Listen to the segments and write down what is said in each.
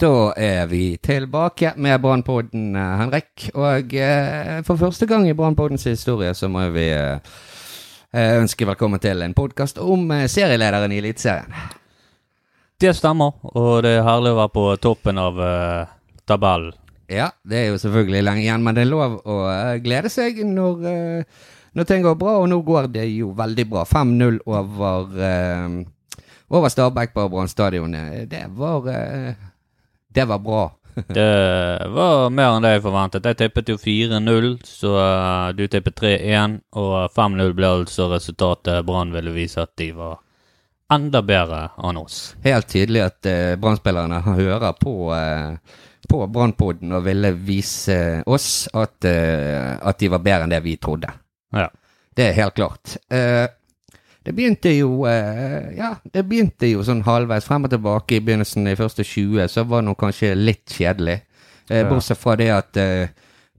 Da er vi tilbake med Brannpodden, eh, Henrik. Og eh, for første gang i Brannpoddens historie så må vi eh, ønske velkommen til en podkast om serielederen i Eliteserien. Det stemmer, og det er herlig å være på toppen av uh, tabellen. Ja, det er jo selvfølgelig lenge igjen, men det er lov å glede seg når, eh, når ting går bra. Og nå går det jo veldig bra. 5-0 over, eh, over Stabæk på Brann stadion. Det var Det var bra. Det var mer enn det jeg forventet. Jeg tippet jo 4-0, så uh, du tippet 3-1, og 5-0 ble altså resultatet Brann ville vise at de var enda bedre enn oss. Helt tydelig at uh, Brann-spillerne hører på, uh, på Brannpodden og ville vise oss at, uh, at de var bedre enn det vi trodde. Ja. Det er helt klart. Eh, det begynte jo eh, Ja, det begynte jo sånn halvveis frem og tilbake i begynnelsen i første 20, så var det nok kanskje litt kjedelig. Eh. Bortsett fra det at eh,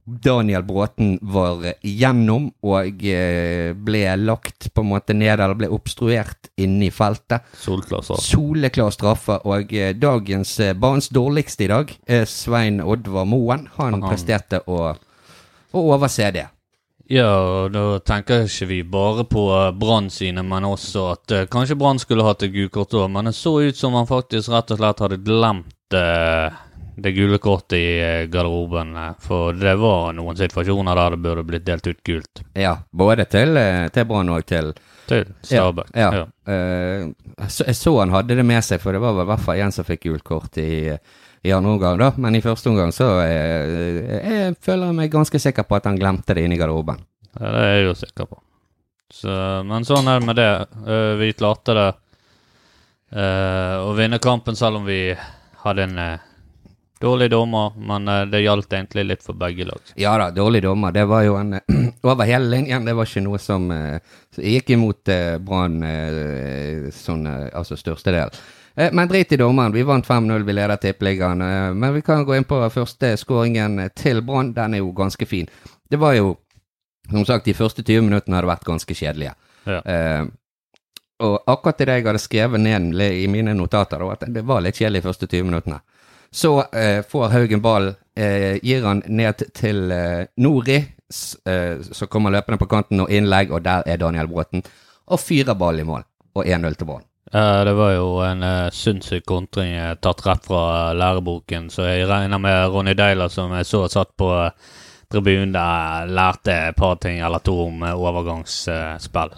Daniel Bråten var gjennom og ble lagt på en måte ned, eller ble obstruert inne i feltet. Solklar sak. Soleklar straffe, og dagens banens dårligste i dag Svein Oddvar Moen. Han Han- presterte å, å overse det. Ja, og da tenker ikke vi bare på uh, Brann sine, men også at uh, kanskje Brann skulle hatt et gult kort òg. Men det så ut som han faktisk rett og slett hadde glemt uh, det gule kortet i uh, garderoben. uh, For det var noen situasjoner der det burde blitt delt ut gult Ja, både til, eh, til Brann og til til Stabæk. Ja. Eh, så, jeg så han hadde det med seg, for det var vel i hvert fall en som fikk gult kort i, i andre omgang, da. Men i første omgang så eh, jeg føler jeg meg ganske sikker på at han glemte det inni garderoben. Ja, det er jeg jo sikker på. Så, men sånn er det med det. Eh, vi klarte det eh, å vinne kampen selv om vi hadde en eh, dårlig dommer, men det gjaldt egentlig litt for begge lag. Ja da, dårlig dommer. Det var jo en Over hele linjen, det var ikke noe som gikk imot Brann sånn, altså største del. Eh, men drit i dommeren. Vi vant 5-0, vi leder tippeligaen. Eh, men vi kan gå inn på første skåringen til Brann. Den er jo ganske fin. Det var jo, som sagt, de første 20 minuttene hadde vært ganske kjedelige. Ja. Eh, og akkurat det jeg hadde skrevet ned i mine notater, da, at det var litt kjedelig de første 20 minuttene. Så eh, får Haugen ballen, eh, gir han ned til eh, Nori, s- eh, så kommer løpende på kanten og innlegg, og der er Daniel Bråten. Og fyrer ballen i mål, og 1-0 til Brann. Eh, det var jo en uh, sinnssyk kontring eh, tatt rett fra eh, læreboken, så jeg regner med Ronny Deila, som jeg så satt på eh, tribunen der, lærte et par ting eller to om overgangsspill.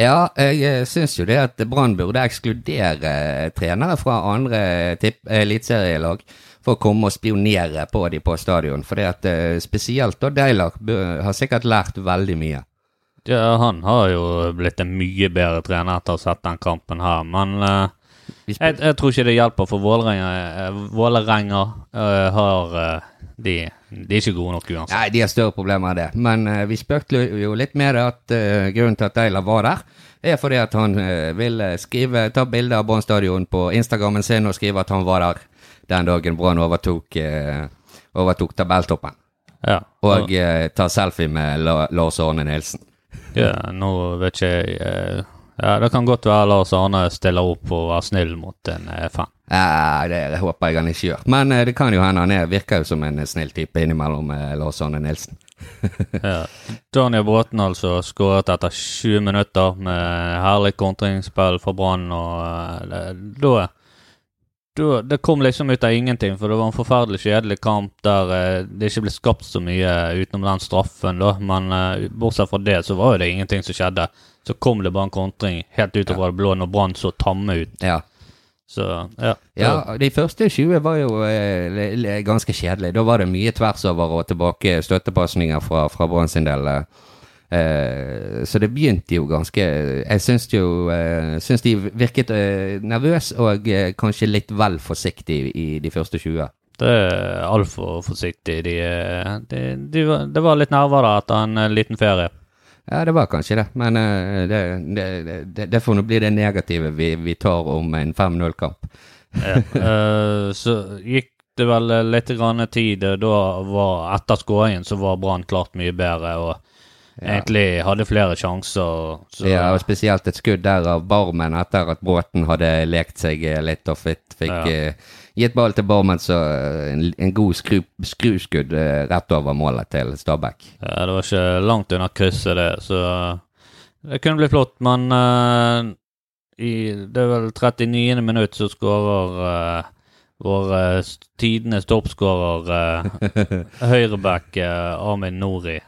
Ja, jeg eh, syns jo det at Brann burde ekskludere eh, trenere fra andre eh, eliteserielag for å komme og spionere på de på stadion. For det eh, spesielt da Deilar har sikkert lært veldig mye. Ja, han har jo blitt en mye bedre trener etter å ha sett den kampen her, men uh, jeg, jeg tror ikke det hjelper, for Vålerenga eh, Vålerenga, eh, har uh, de, de er ikke gode nok uansett. Nei, de har større problemer enn det. Men vi spøkte jo litt med det at grunnen til at Deila var der, er fordi at han uh, ville skrive, ta bilde av Brann stadion på Instagrammen sin og skrive at han var der den dagen Brann overtok, uh, overtok tabelltoppen. Ja, Og eh, ta selfie med La Lars Arne Nilsen. Ja, nå vet ikke jeg eh, Ja, det kan godt være Lars Arne stiller opp og er snill mot en eh, fan. Ja, det håper jeg han ikke gjør. Men eh, det kan jo hende han er, virker jo som en snill type innimellom Lars Arne Nilsen. Ja. Daniel Bråten altså skåret etter 20 minutter med herlig kontringsspill for Brann, og da da- Det kom liksom ut av ingenting, for det var en forferdelig kjedelig kamp der eh, det ikke ble skapt så mye utenom den straffen, da. Men eh, bortsett fra det, så var jo det ingenting som skjedde. Så kom det bare en kontring helt utover det blå når Brann så tamme ut. Ja. Så ja. ja, de første 20 var jo eh, ganske kjedelige. Da var det mye tvers over og tilbake støttepasninger fra, fra Brann sin del. eh. Eh, så det begynte jo ganske Jeg syns jo eh, syns de virket eh, nervøse og kanskje litt vel forsiktige i de første 20. Det er altfor forsiktig. De, de, de, var- det var litt nerver da etter en liten ferie. Ja, det var kanskje det, men det, det, det, det får nå bli det negative vi, vi tar om en 5-0-kamp. Ja. Så gikk det vel litt grann tid. Da var etter skåringen så var Brann klart mye bedre. og egentlig hadde flere sjanser. Så, Ja, og spesielt et skudd der av Barmen etter at Bråten hadde lekt seg litt og fikk, Ja. uh, gitt ball til Barmen, så eh, en, en god skru, skruskudd uh, rett over målet til Stabæk. Ja, det var ikke langt unna krysset, det, så det kunne bli flott. Men uh, i det er vel 39. minutt så skårer vår uh, tidenes toppskårer, uh, høyreback uh, Amin Nori.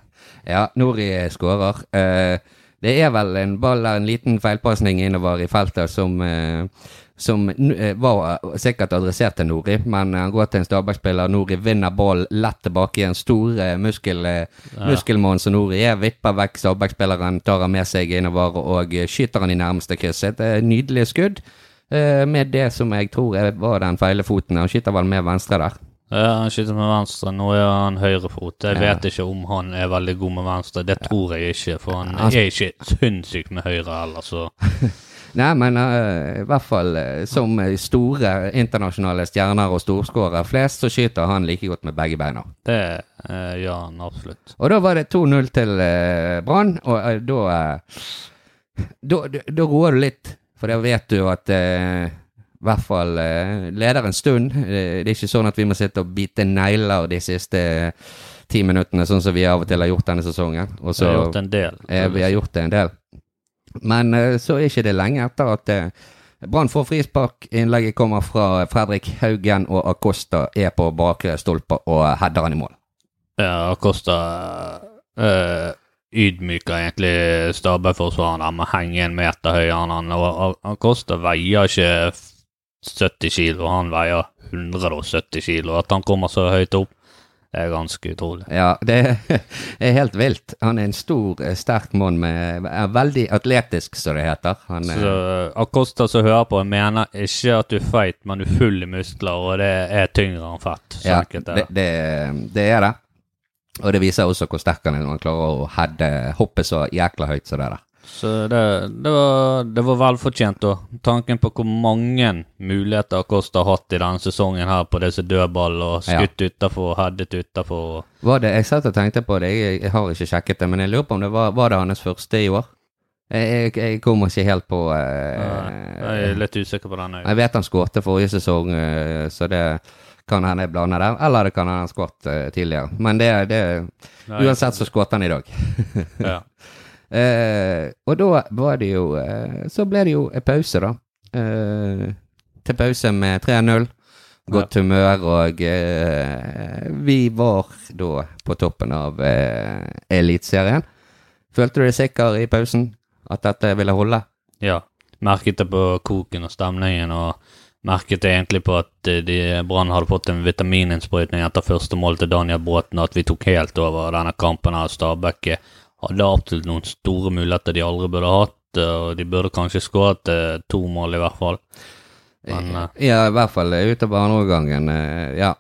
Ja, Nori skårer. Eh, det er vel en ball der, en liten feilpasning innover i feltet som, eh, som eh, var sikkert adressert til Nori, men han går til en Stabæk-spiller. Nori vinner ballen lett tilbake i en stor muskel, ja. muskelmann som Nori er. Vipper vekk Stabæk-spilleren, tar han med seg innover og skyter han i nærmeste kryss. Et nydelig skudd. med det som jeg tror var den feile foten. Han skyter vel med venstre der. Ja, han skyter med venstre, nå er han høyrefot. Jeg vet ikke om han er veldig god med venstre, det tror jeg ikke, for han er ikke sinnssyk med høyre heller, så Nei, men uh, i hvert fall uh, som store internasjonale stjerner og storskårere flest, så skyter han like godt med begge beina. det uh, gjør han absolutt. Og da var det 2-0 til Brann, og da, da Da roer du litt, for da vet du at i hvert fall eh, leder en stund. Eh, det er ikke sånn at vi må sitte og bite negler de siste eh, ti minuttene, sånn som vi av og til har gjort denne sesongen. Og Så så, har gjort en del. Eh, vi har gjort det en del. Men eh, så er ikke det lenge etter at eh, Brann får frispark. Innlegget kommer fra Fredrik Haugen, og Acosta er på bakre stolpe og header han i mål. Ja, Acosta øh, ydmyker egentlig Stabæk-forsvareren med å henge en meter høyere enn han. Og Acosta veier ikke 70 kilo, han veier 170 kilo. At han kommer så høyt opp, er ganske utrolig. Ja, det er helt vilt. Han er en stor, eh, sterk mann med er veldig atletisk, som det heter. Han, er... Så Acosta som hører på, mener ikke at du er feit, men du er full i muskler, og det er tyngre enn fett. Ja, er det, det. det, det er det. Og det viser også hvor sterk han er når han klarer å heade, hoppe så jækla høyt som det der. Så det, det, var, det var velfortjent, da. Tanken på hvor mange muligheter Kosta har hatt i denne sesongen her på disse dødball og Ja. utafor utenfor, headet utenfor. Var det, jeg satt og tenkte på det, jeg, jeg har ikke sjekket det, men jeg lurer på om det var, var det hans første i år? Jeg, jeg, kommer ikke helt på eh, Jeg er litt usikker på den. jeg. Jeg vet han skårte forrige sesong, uh, så det kan hende jeg blander der. Eller det kan hende han skåret uh, tidligere. Men det, det Uansett så skåret han i dag. Ja. Eh, og da var det jo eh, Så ble det jo en pause, da. Eh, til pause med 3-0. Godt humør, og eh, vi var da på toppen av eh, Eliteserien. Følte du deg sikker i pausen? At dette ville holde? ja. Merket det på koken og stemningen, og merket det egentlig på at eh, de Brann hadde fått en vitamininnsprøytning etter første mål til Daniel Bråten, at vi tok helt over denne kampen av Stabæk hadde absolutt noen store muligheter de aldri burde hatt, eh, og de burde kanskje skåret eh, to mål, i hvert fall. Men eh, Ja, i hvert fall ut andre eh, Ja,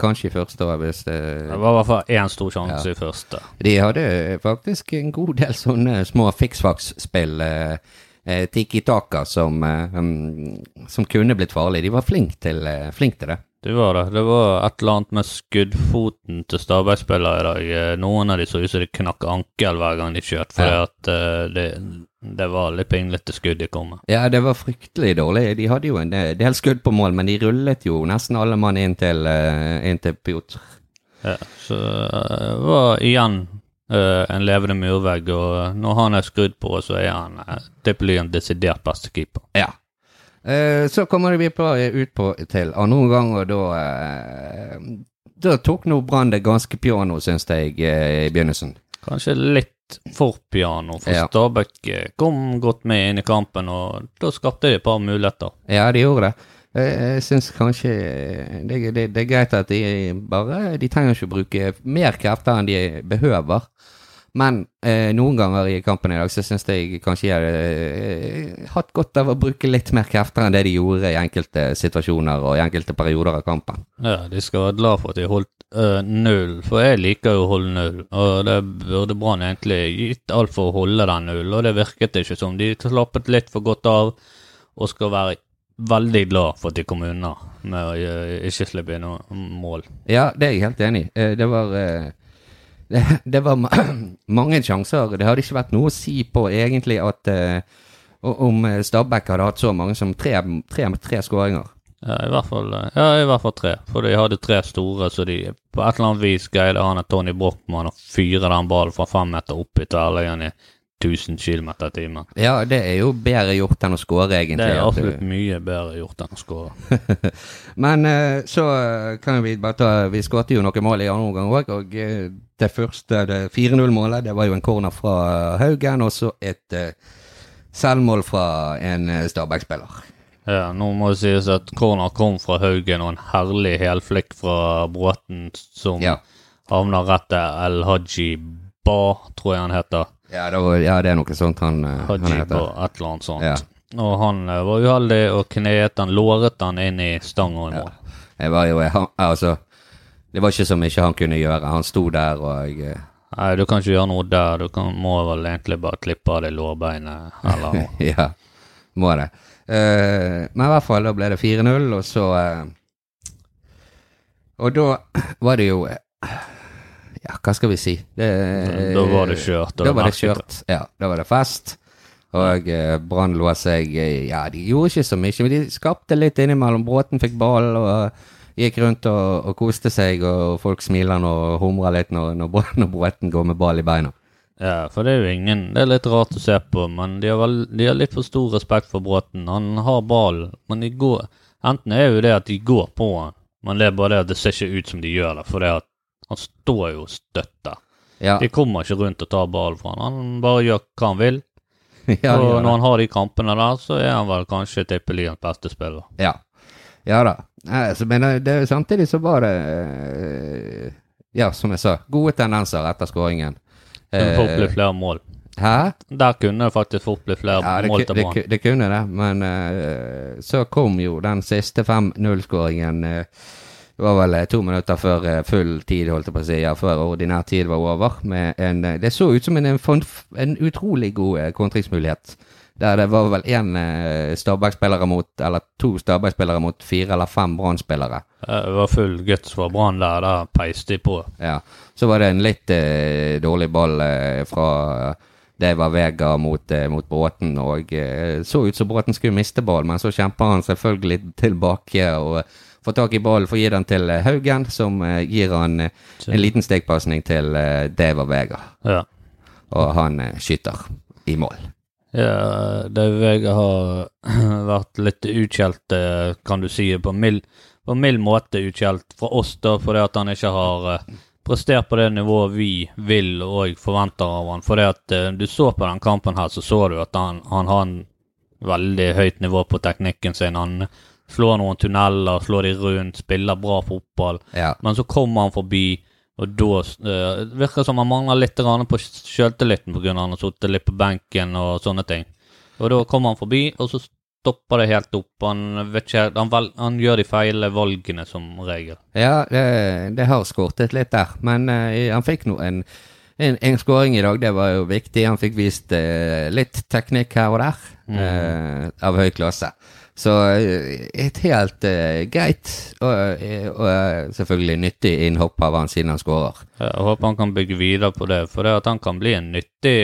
kanskje i første år, hvis det det var i hvert fall én stor sjanse Ja. i første. De hadde faktisk en god del sånne små fiksfaksspill, eh, eh, tiki-taka, som, eh, um, som kunne blitt farlig. De var flinke til, eh, flink til det. Det var det. Det var et eller annet med skuddfoten til Stabæk-spillere i dag. Eh, Noen av de så ut som de knakk ankel hver gang de skjøt, fordi Ja. at uh, det, det var litt pinglete skudd de kom med. Ja, det var fryktelig dårlig. De hadde jo en del skudd på mål, men de rullet jo nesten alle mann inn til, eh, inn til Piotr. Ja, så det var igjen uh, en levende murvegg, og når han er skrudd på, så er han uh, desidert beste keeper. Ja. Eh, så kommer vi på, ut på til andre omgang, og da eh, Da tok nå Brann det ganske piano, syns jeg, eh, i begynnelsen. Kanskje litt for piano, for Ja. Stabæk kom godt med inn i kampen, og da skapte de et par muligheter. Ja, de gjorde det. Jeg, syns kanskje det, det, det er greit at de bare De trenger ikke å bruke mer krefter enn de behøver. Men eh, noen ganger i kampen i dag så syns jeg kanskje jeg hadde eh, hatt godt av å bruke litt mer krefter enn det de gjorde i enkelte situasjoner og i enkelte perioder av kampen. Ja, de skal være glad for at de holdt øh, null, for jeg liker jo å holde null, og det burde Brann egentlig gitt alt for å holde den null, og det virket ikke som. De slappet litt for godt av, og skal være veldig glad for at de kom unna med å øh, ikke slippe inn mål. Ja, det er jeg helt enig i. Eh, Det var eh, det, det var ma mange sjanser. Det hadde ikke vært noe å si på egentlig at uh, om eh, Stabæk hadde hatt så mange som tre, tre, tre skåringer. Ja i, fall, eh, ja, i hvert fall tre. For de hadde tre store, så de på et eller annet vis greide han og Tony Brochmann å fyre den ballen fra fem meter opp i tverrliggeren i 1000 km i timen. Ja, det er jo bedre gjort enn å skåre, egentlig. Det er absolutt du- mye bedre gjort enn å skåre. Men eh, så eh, kan vi bare ta Vi skåret jo noen mål i andre omgang òg, og eh, det første, det 4-0-målet, det var jo en corner fra Haugen, og så et selvmål fra en Stabæk-spiller. Ja, nå må det sies at corner kom fra Haugen og en herlig helflikk fra Bråten som Ja. havner rett til El Haji Ba, tror jeg han heter. Ja, det, var, ja, det er noe sånt han, eh, han heter. og et eller annet sånt. Ja. Og han eh, var uheldig og kneet han, låret han inn i stanga i mål. Jeg var jo, han, altså, det var ikke så mye han kunne gjøre. Han sto der og eh, Nei, du kan ikke gjøre noe der. Du kan, må vel egentlig bare klippe av deg lårbeinet eller. Ja, må det. Uh, men i hvert fall, da ble det 4-0, og så uh, Og da var det jo eh, Ja, hva skal vi si? Det, Da var det kjørt, Da var det kjørt, ja. Da var det fest. Og eh, Brann lå seg eh, Ja, de gjorde ikke så mye, men de skapte litt innimellom. Bråten fikk ball og gikk rundt og, og koste seg, og folk smiler og humrer litt når, når, når Bråten går med ball i beina. Ja, for det er jo ingen Det er litt rart å se på, men de har, vel, de har litt for stor respekt for Bråten. Han har ballen, men de går Enten er jo det at de går på han, men det er bare det at det ser ikke ut som de gjør det, for det at han står jo støtta. Ja, De kommer ikke rundt og tar ballen fra han. Han bare gjør hva han vil. ja, og når han har de kampene der, så er han vel kanskje tippeligaens beste spiller. Ja. ja da. Altså, men det, det, samtidig så var det eh, Ja, som jeg sa, gode tendenser etter skåringen. Kunne fort bli Eh, flere mål. Hæ? Der kunne det faktisk fort bli flere Ja, det, mål til til det, det kunne det, men eh, så kom jo den siste 5-0-skåringen. eh, det var vel eh, to minutter før eh, full tid, holdt jeg på å si, ja, før ordinær tid var over. Med en, eh, det så ut som en, en, utrolig god kontringsmulighet. Der det var vel én Stabæk-spillere mot, eller to Stabæk-spillere mot fire eller fem Brann-spillere. Det var full guts fra Brann der. Der peiste de på. Ja. Så var det en litt eh, dårlig ball eh, fra det var Vega mot, eh, mot Bråten, og så ut som Bråten skulle miste ball, men så kjemper han selvfølgelig tilbake og får tak i ballen får gi den til eh, Haugen, som eh, gir han eh, en liten stegpasning til Dave og Vega, Ja. og han skyter i mål. Ja, Dave Vega har vært litt utskjelt, eh, kan du si, på mild, på mild måte utskjelt fra oss, da, fordi at han ikke har prestert på det nivået vi vil og forventer av han. For det at uh, du så på den kampen her, så så du at han, han har en veldig høyt nivå på teknikken sin. Han slår noen tunneler, slår de rundt, spiller bra fotball. Ja. Men så kommer han forbi, og da uh, virker som han mangler litt på sjøltilliten pga. han har sittet litt på benken og sånne ting. Og da kommer han forbi, og så stopper det helt opp. Han, vet ikke, han, vel, han gjør de feile valgene som regel. Ja, det, det har skortet litt der, men uh, han fikk nå en, en, en skåring i dag, det var jo viktig. Han fikk vist uh, litt teknikk her og der, eh, av høy klasse. Så eh, et helt uh, greit og, eh, og selvfølgelig nyttig innhopp av han siden han skårer. Jeg håper han kan bygge videre på det, for det at han kan bli en nyttig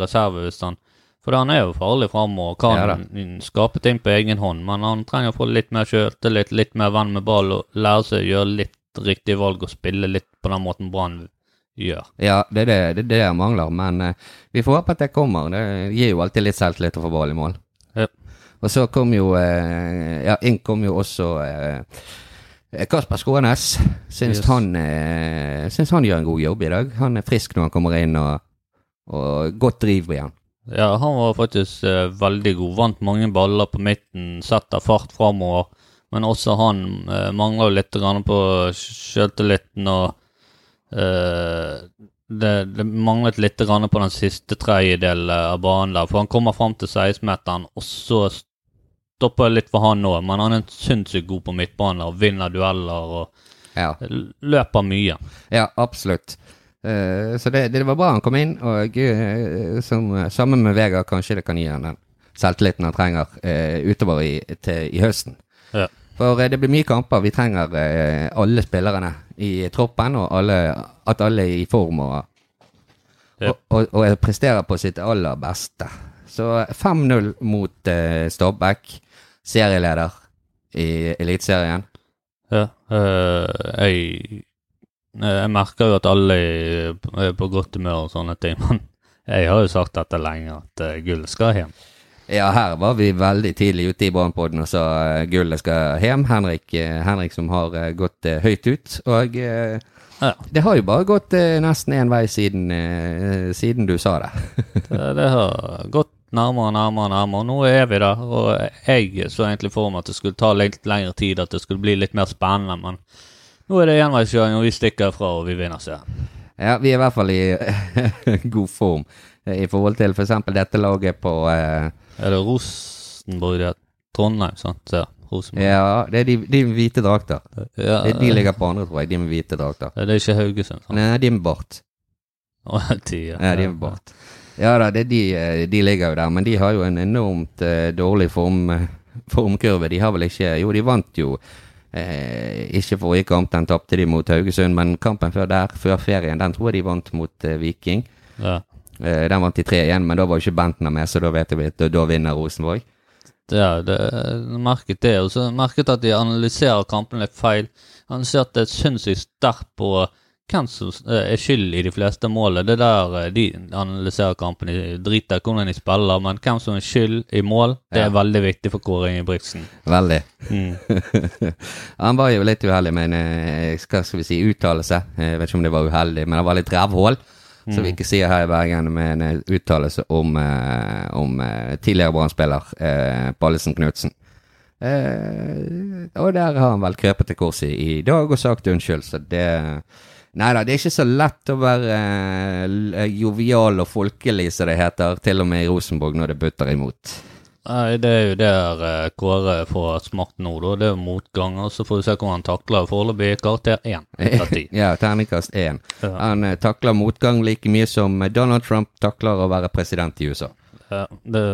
reserve hvis han For han er jo farlig framover, kan Ja skape ting på egen hånd, men han trenger å få litt mer sjøltillit, litt mer venn med ball og lære seg å gjøre litt riktig valg og spille litt på den måten Brann gjør. Ja, det er det, det, det jeg mangler, men uh, vi får håpe at det kommer. Det gir jo alltid litt selvtillit å få ball i mål. Og så kom jo eh, Ja, inn kom jo også eh, Kasper Skånes. Syns, Yes. han, eh, syns han gjør en god jobb i dag. Han er frisk når han kommer inn, og, og godt driv på igjen. Ja, han var faktisk eh, veldig god. Vant mange baller på midten, setter fart framover. Men også han eh, mangler litt grann på sjøltilliten og eh, det, det manglet litt grann på den siste tredjedelen av banen der. For han kommer fram til 16-meteren, og så stopper litt for han nå. Men han er sinnssykt god på midtbane og vinner dueller og Ja, løper mye. ja absolutt. Eh, så det, det var bra han kom inn, og eh, som, sammen med Vegard kanskje det kan gi han den selvtilliten han trenger eh, utover i, til, i høsten. Ja. For det blir mye kamper. Vi trenger alle spillerne i troppen, og alle, at alle er i form og Ja. og, og, og presterer på sitt aller beste. Så 5-0 mot Stabæk, serieleder i Eliteserien. Ja, Øh, jeg, jeg merker jo at alle er er på godt humør og sånne ting, men jeg har jo sagt dette lenge, at Gullet gull skal hjem. Ja, her var vi veldig tidlig ute i Brannpodden og sa eh, gullet skal hjem. Henrik, eh, Henrik som har eh, gått eh, høyt ut. Og eh, Ja. det har jo bare gått eh, nesten én vei siden, eh, siden du sa det. Det, det har gått nærmere og nærmere nærmere. Nå er vi der, og jeg så egentlig for meg at det skulle ta litt lengre tid, at det skulle bli litt mer spennende, men nå er det enveiskjøring, og vi stikker fra, og vi vinner serien. Ja, vi er i hvert fall i god form i forhold til f.eks. dette laget på eh, Er det Rosenborg det er? Trondheim, sant? Ja, Rosenborg. Ja, det er de, de med hvite drakter. Ja, De, de ligger på andre, tror jeg. De med hvite drakter. Det er ikke Haugesund, sant? Nei, de med bart. Å, de, Ja, de med bart. Ja da, det de, eh, de ligger jo der, men de har jo en enormt eh, dårlig form, eh, formkurve. De har vel ikke Jo, de vant jo eh, ikke forrige kamp, den tapte de mot Haugesund, men kampen før der, før ferien, den tror jeg de vant mot eh, Viking. Ja. Eh, den vant de 3 igjen, men da var jo ikke Bentner med, så da vet vi at da- da vinner Rosenborg. Ja, det, merket det. Og så merket at de analyserer kampene litt feil. Analyserte sinnssykt sterkt på hvem som eh, er skyld i de fleste målene. Det der eh, de analyserer kampen De driter i hvordan de spiller, men hvem som er skyld i mål, det er Ja. veldig viktig for Kåre Ingebrigtsen. Veldig. Mm. han var jo litt uheldig med en eh, hva skal vi si, uttalelse. Jeg vet ikke om det var uheldig, men det var litt rævhål. Som vi ikke sier her i Bergen, med en uttalelse om, om tidligere Brann-spiller eh, Pallesen Knutsen. Eh, og der har han vel krøpet til korset i, i dag og sagt unnskyld, så det Nei da, det er ikke så lett å være eh, jovial og folkelig, som det heter, til og med i Rosenborg når det butter imot. Nei, det er jo der eh, Kåre får smakt nå, da. Det er jo motgang. Og så får vi se hvordan han takler foreløpig karakter én av ti. ja, terningkast én. Ja. Han eh, takler motgang like mye som Donald Trump takler å være president i USA. Ja, det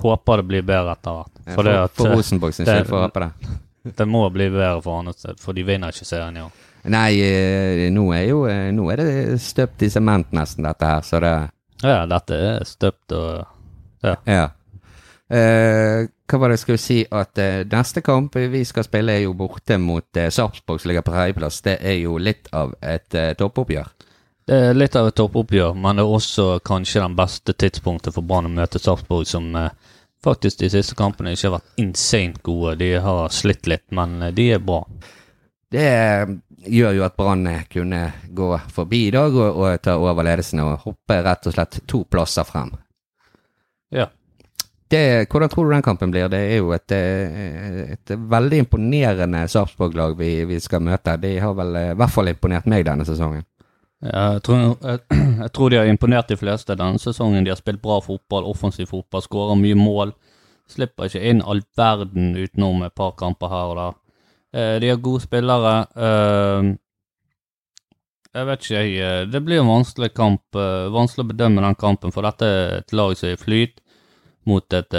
håper det blir bedre etter hvert. For, for, for eh, Rosenborg sin skyld, for å håpe det. det må bli bedre for annet sted, for de vinner ikke serien i år. Nei, eh, nå er jo eh, Nå er det støpt i sement nesten, dette her, så det Ja, dette er støpt og Ja. Eh, hva var det jeg skulle si at eh, neste kamp vi skal spille, er jo borte mot eh, Sarpsborg, som ligger på tredjeplass. Det er jo litt av et eh, toppoppgjør. Det er litt av et toppoppgjør, men det er også kanskje den beste tidspunktet for Brann å møte Sarpsborg, som eh, faktisk de siste kampene ikke har vært insane gode. De har slitt litt, men de er bra. Det gjør jo at Brann kunne gå forbi i dag og, og ta over ledelsen og hoppe rett og slett to plasser frem. Ja. Det, hvordan tror du den kampen blir? Det er jo et, eh, et veldig imponerende Sarpsborg-lag vi, vi skal møte. De har vel eh, i hvert fall imponert meg denne sesongen. Jeg tror, jeg, jeg tror de har imponert de fleste denne sesongen. De har spilt bra fotball, offensiv fotball, skårer mye mål. Slipper ikke inn all verden utenom et par kamper her og der. Eh, de har gode spillere. Eh, jeg vet ikke, jeg. eh, Det blir en vanskelig kamp. vanskelig å bedømme den kampen, for dette er et lag som er i flyt mot et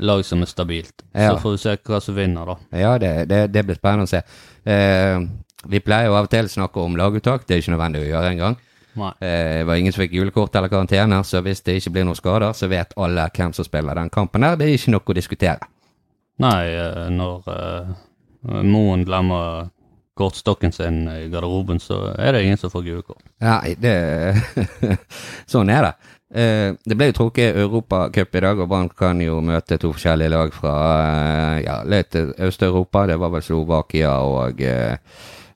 lag som er stabilt. Ja. Så får vi se hva som vinner, da. Ja, det, det, det blir spennende å se. Eh, vi pleier jo av og til å snakke om laguttak. Det er ikke nødvendig å gjøre engang. Nei. Eh, det var ingen som fikk julekort eller karantene, så hvis det ikke blir noen skader, så vet alle hvem som spiller den kampen her. Det er ikke noe å diskutere. Nei, når Moen glemmer kortstokken sin i garderoben, så er det ingen som får gule kort. Nei, det Sånn er det. Eh, det ble jo trukket Europacup i dag, og Brann kan jo møte to forskjellige lag fra eh, ja, litt Øst-Europa. Det var vel Slovakia og eh,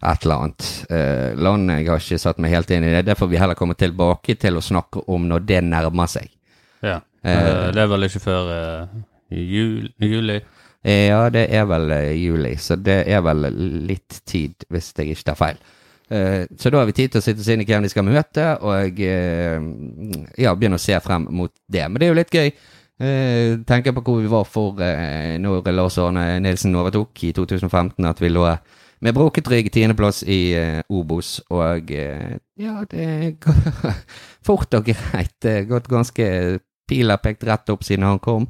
et eller annet eh, land. Jeg har ikke satt meg helt inn i det. Det får vi heller komme tilbake til å snakke om når det nærmer seg. Ja. Eh. Eh, det er vel ikke før eh, jul, juli. Eh, Ja, det er vel eh, juli, så det er vel litt tid, hvis jeg ikke tar feil. Eh, Så da har vi tid til å sitte oss inn i hvem de skal møte, og ja, begynne å se frem mot det. Men det er jo litt gøy. Tenker på hvor vi var for når Lars Arne Nilsen overtok i 2015, at vi lå med brukket rygg tiendeplass i Obos, og ja, det går fort og greit. Det har gått ganske Pila pekt rett opp siden han kom.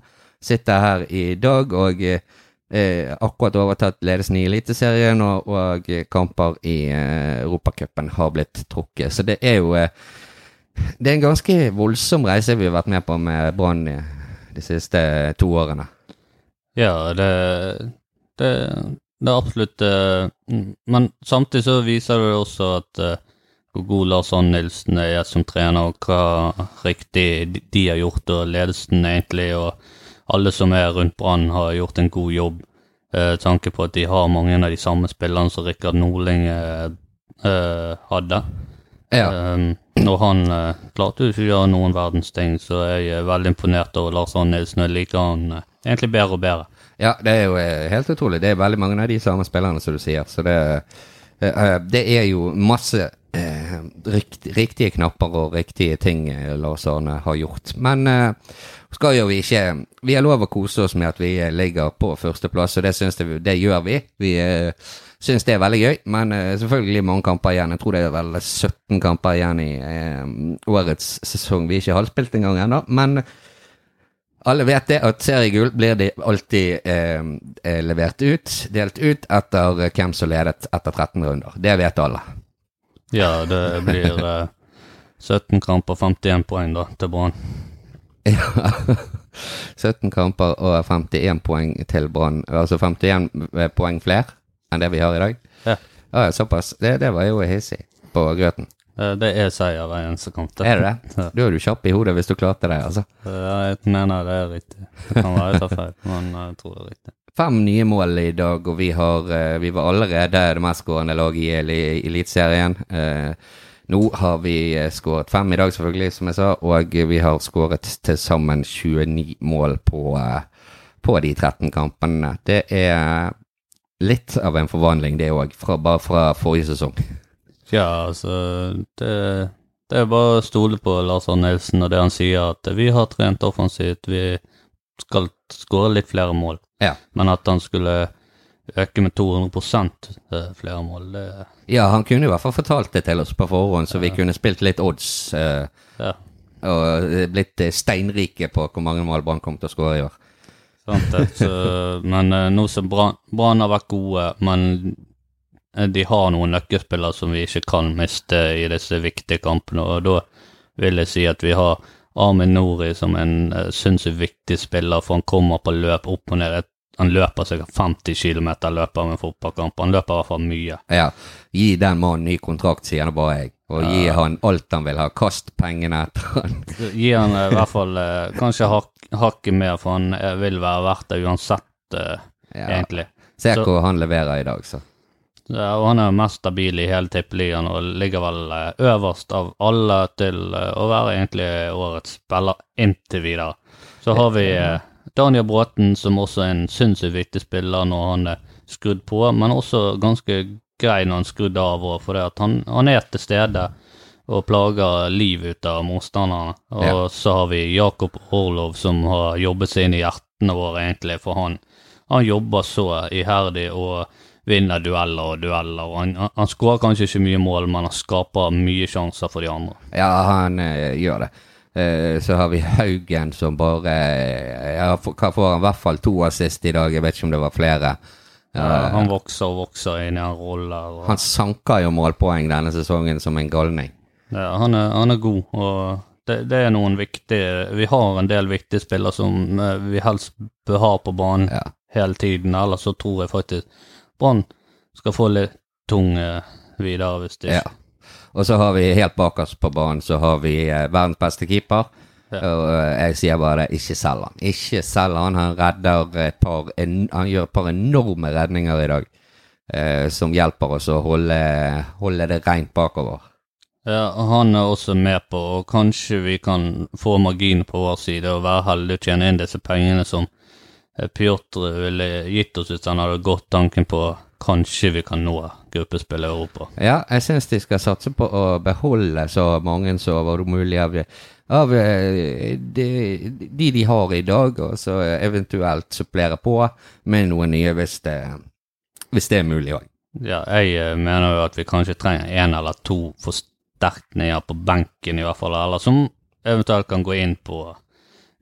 Sitter her i dag og eh, eh, akkurat overtatt ledelsen i Eliteserien, og, og kamper i eh, Europacupen har blitt trukket. Så det er jo eh, Det er en ganske voldsom reise vi har vært med på med Brann de siste to årene. Ja, det, det, det er absolutt eh, mm, Men samtidig så viser det også at eh, hvor god Lars Arne Nilsen er som trener, og hva riktig de har gjort, og ledelsen egentlig, og alle som er rundt Brann, har gjort en god jobb. Eh, tanke på at de har mange av de samme spillerne som Rikard Norling eh, eh, hadde. Ja. Eh, når han eh, klarte jo ikke å gjøre noen verdens ting, så er jeg veldig imponert over Lars Arne Nilsen. Jeg liker han eh, egentlig bedre og bedre. Ja, det er jo helt utrolig. Det er veldig mange av de samme spillerne, som du sier. Så det, det er jo masse eh, rikt, riktige knapper og riktige ting Lars Arne har gjort. Men skal jo vi ikke Vi har lov å kose oss med at vi eh, ligger på førsteplass, og det, det, det gjør vi. Vi uh, syns det er veldig gøy, men uh, selvfølgelig mange kamper igjen. Jeg tror det er vel 17 kamper igjen i uh, årets sesong vi ikke har spilt engang ennå. Men alle vet det, at seriegull blir de alltid eh, eh, levert ut, delt ut, etter eh, hvem som ledet etter 13 runder. Det vet alle. Ja, det blir eh, 17 kamper, 51 poeng da, til Brann. Ja. 17 kamper og 51 poeng til Brann. Altså 51 poeng flere enn det vi har i dag. Ja. Ja, såpass. Det, det var jo hissig på grøten. Eh, det er seier hver eneste kamp. Er det det? Ja. Da er du kjapp i hodet hvis du klarte det, altså. Ja, Jeg mener det er riktig. Det kan være jeg tar feil, men jeg tror det er riktig. Fem nye mål i dag, og vi, har, eh, vi var allerede det mestskårende laget i Eli- Eliteserien. Eh, nå har vi eh, skåret fem i dag, selvfølgelig, som jeg sa, og vi har skåret til sammen 29 mål på, eh, på de 13 kampene. Det er litt av en forvandling, det òg, bare fra forrige sesong. Ja, altså det, det er bare å stole på Lars Arne Nilsen og det han sier, at vi har trent offensivt, vi skal skåre litt flere mål. Ja. Men at han skulle øke med 200 eh, flere mål, det Ja, han kunne i hvert fall fortalt det til oss på forhånd, så vi kunne spilt litt odds. Eh, Ja. og eh, blitt eh, steinrike på hvor mange mål Brann kommer til å skåre i år. Sant det. Så, men eh, nå som Brann har vært gode, men de har noen nøkkelspillere som vi ikke kan miste i disse viktige kampene, og da vil jeg si at vi har Armin Nori som en uh, sinnssykt viktig spiller, for han kommer på løp opp og ned. Han løper sikkert 50 km løper en fotballkamp. Han løper i hvert fall mye. Ja, gi den mannen ny kontrakt, sier nå bare jeg. Og gi han alt han vil ha. Kast pengene etter han. Gi han eh, i hvert fall eh, kanskje hak, hakket mer, for han eh, vil være verdt det uansett, Ja. egentlig. Se Så- hvor han leverer i dag, så. Ja, og han er mest stabil i hele tippeligaen og ligger vel øverst av alle til å være egentlig årets spiller inntil videre. Så har vi Daniel Bråten, som også er en sinnssykt viktig spiller når han er skrudd på, men også ganske grei når han er skrudd av, òg, for han, han er til stede og plager liv ut av motstanderne. Og Ja. så har vi Jakob Orlov, som har jobbet seg inn i hjertene våre, egentlig, for han, han jobber så iherdig og vinner dueller og dueller. og han, han skårer kanskje ikke mye mål, men han skaper mye sjanser for de andre. Ja, han eh, gjør det. Eh, så har vi Haugen som bare eh, ja, får han? I hvert fall to assist i dag. Jeg vet ikke om det var flere. Ja, han vokser og vokser inn i en rolle. Og, Han sanker jo målpoeng denne sesongen som en galning. ja, han, er, han er god, og det, det er noen viktige Vi har en del viktige spillere som eh, vi helst bør ha på banen Ja. hele tiden, ellers så tror jeg faktisk Brann skal få litt tung videre hvis de Ja. Og så har vi helt bak oss på banen så har vi eh, verdens beste keeper. Ja. Og eh, jeg sier bare ikke selg han. Ikke selg han. Han redder et par en, Han gjør et par enorme redninger i dag. Eh, som hjelper oss å holde, holde det rent bakover. Ja, han er også med på, og kanskje vi kan få margin på vår side og være heldige og tjene inn disse pengene som eh, Pjotr ville gitt oss hvis han hadde gått tanken på kanskje vi kan nå gruppespill i Europa. Ja, jeg syns de skal satse på å beholde så mange som var mulig av, av eh, de, de de har i dag, og så eventuelt supplere på med noen nye hvis det, hvis det er mulig òg. Ja, jeg eh, mener jo at vi kanskje trenger en eller to forsterkninger på benken, i hvert fall, eller som eventuelt kan gå inn på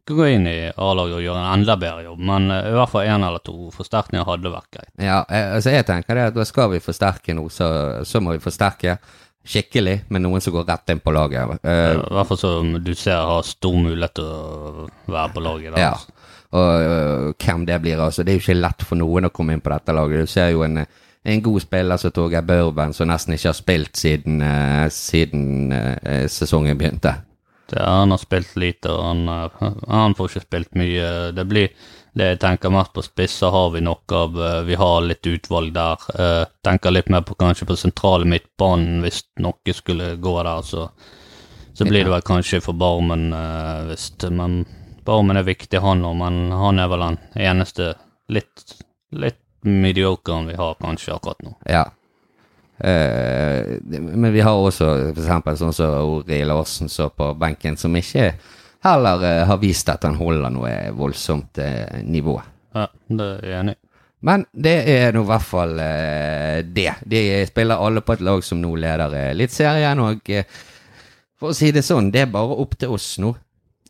kan gå inn i A-laget og gjøre en enda bedre jobb, men eh, i hvert fall en eller to forsterkninger hadde vært greit. Ja, eh, altså jeg tenker det at da skal vi forsterke noe, så, så må vi forsterke. skikkelig, med noen som går rett inn på laget. I Uh, hvert fall som du ser har stor mulighet til å være på laget. Der. ja. Og uh, hvem det blir, altså. Det er jo ikke lett for noen å komme inn på dette laget. Du ser jo en, en god spiller som Torgeir Børven, som nesten ikke har spilt siden, siden sesongen begynte. Det, han har spilt lite, og han, er, han får ikke spilt mye. Det blir det jeg tenker mest på spisser, har vi nok av. eh, Vi har litt utvalg der. Eh, tenker litt mer på kanskje på sentrale midtbanen, hvis noe skulle gå der, så, så blir det vel kanskje for Barmen eh, hvis Men Barmen er viktig, han òg, men han er vel den eneste litt, litt mediokeren vi har kanskje akkurat nå. Ja. Eh, men vi har også eksempel sånn som Ori Larsen så på benken, som ikke heller uh, har vist at han holder noe voldsomt uh, nivå. Ja, det er jeg enig i. Men det er nå i hvert fall det. De spiller alle på et lag som nå leder Eliteserien, og for å si det sånn, det er bare opp til oss nå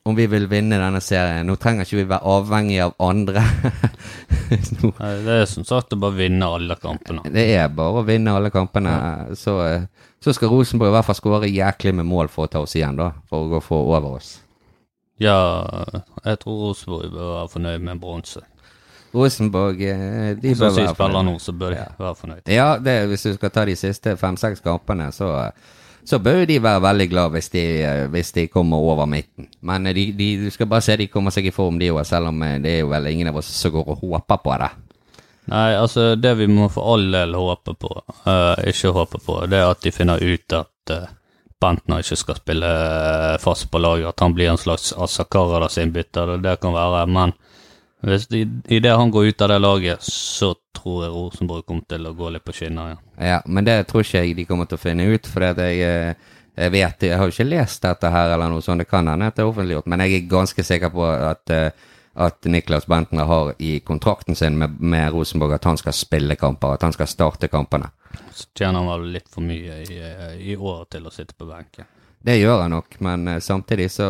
om vi vil vinne denne serien. Nå trenger ikke vi være avhengig av andre. Nei, Det er som sagt å bare vinne alle kampene. det er bare å vinne alle kampene. Så, eh, så skal Rosenborg i hvert fall skåre jæklig med mål for å ta oss igjen, da. For å gå få over oss. Ja, jeg tror Rosenborg bør være fornøyd med bronse. Rosenborg, de de være bør som de spiller fornøyd. nå, så bør de Ja. være fornøyd. Ja, det, hvis du skal ta de siste fem-seks kampene, så, så bør de være veldig glad hvis de, eh, hvis de kommer over midten. Men eh, de, de, du skal bare se de kommer seg i form, de òg, selv om eh, det er jo vel ingen av oss som går og håper på det. Nei, altså, det vi må for all del håpe på, uh, ikke håpe på, det er at de finner ut at uh, Bentner ikke skal spille fast på laget, at han blir en slags Asakaradas innbytter, det, det kan være, men hvis i det han går ut av det laget, så tror jeg Rosenborg kommer til å gå litt på skinner igjen. Ja, men det tror ikke jeg de kommer til å finne ut, for jeg, eh, jeg vet Jeg har jo ikke lest dette her eller noe sånt, det kan hende at det er offentliggjort, men jeg er ganske sikker på at, eh, at Niklas Bentner har i kontrakten sin med, med Rosenborg at han skal spille kamper, at han skal starte kampene. Så tjener han vel litt for mye i, eh, i år til å sitte på benken. Det gjør han nok, men eh, samtidig så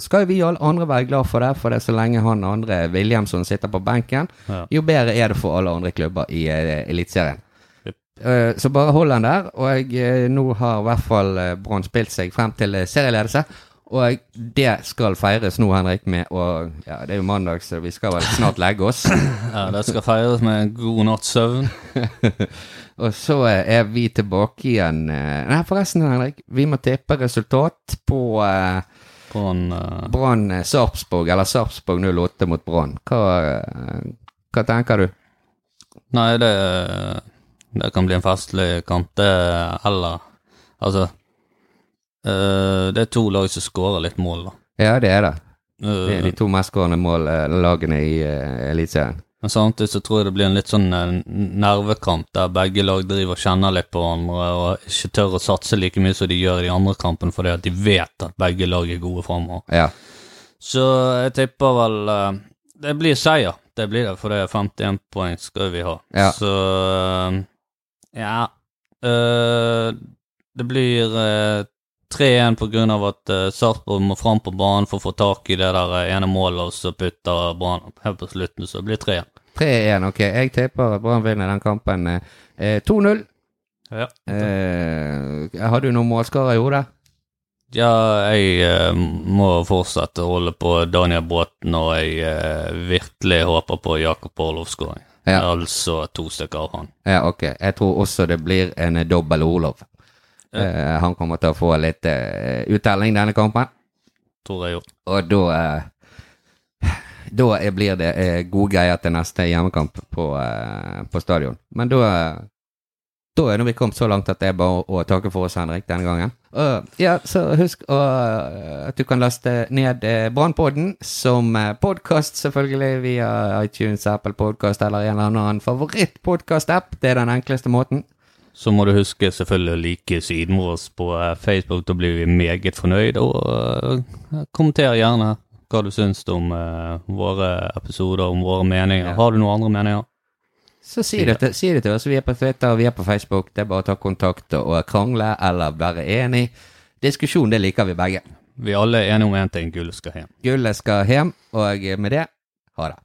skal jo vi alle andre være glad for det, for det er så lenge han andre Williamson sitter på benken, Ja. jo bedre er det for alle andre klubber i eh, Eliteserien. Yep. Eh, så bare hold han der, og nå har i hvert fall Brann spilt seg frem til serieledelse. Og det skal feires nå, Henrik, med å Ja, det er jo mandag, så vi skal vel snart legge oss. Ja, det skal feires med en god natts søvn. og så er vi tilbake igjen eh, Nei, forresten, Henrik, vi må tippe resultat på eh, Brann eh, Brann eh, Sarpsborg, eller Sarpsborg 08 mot Brann. Hva, eh, hva tenker du? Nei, det, det kan bli en festlig kamp, det eller Altså eh, Det er to lag som skårer litt mål, da. Ja, det er det. Det er Eh, de to mestskårende mållagene i uh, Eliteserien. men samtidig så tror jeg det blir en litt sånn eh, nervekamp der begge lag driver og kjenner litt på hverandre og ikke tør å satse like mye som de gjør i de andre kampene fordi at de vet at begge lag er gode framover. Ja. Så jeg tipper vel eh, Det blir seier. Det blir det, for det er 51 poeng skal vi ha. Ja. Så eh, ja eh, Det blir eh, 3-1 på grunn av at uh, Sarpsborg må fram på banen for å få tak i det der eh, ene målet, og så putter Brann helt på slutten, så det blir 3-1. 3-1, ok. Jeg tipper Brann vinner den kampen eh, 2-0. Ja. Eh, har du noen målskårer i hodet? ja, jeg eh, må fortsette å holde på Daniel Bråten, og jeg eh, virkelig håper på Jakob Orlov-skåring. Ja. Altså to stykker av han. Ja, ok. Jeg tror også det blir en dobbel dobbel Eh, han kommer til å få litt uh, uttelling denne kampen. Tror jeg jo. Og da uh, Da blir det gode greier til neste hjemmekamp på, på stadion. Men da Da er vi kommet så langt at det er bare å, takke for oss, Henrik, denne gangen. Uh, ja, så husk å, at du kan laste ned uh, Brannpodden som uh, podkast, selvfølgelig, via iTunes, Apple Podcast eller en eller annen favorittpodkast-app. Det er den enkleste måten. Så må du huske selvfølgelig å like siden vår på eh, Facebook, da blir vi meget fornøyd. Og eh, kommenter gjerne hva du syns om eh, våre episoder, om våre meninger. Har du noen andre meninger? Så si det, til, si det til oss. Vi er på Twitter, vi er på Facebook. Det er bare å ta kontakt og krangle eller være enig. Diskusjon, det liker vi begge. Vi alle er enige om én ting, gullet skal hjem. Gullet skal hjem, og med det, ha det.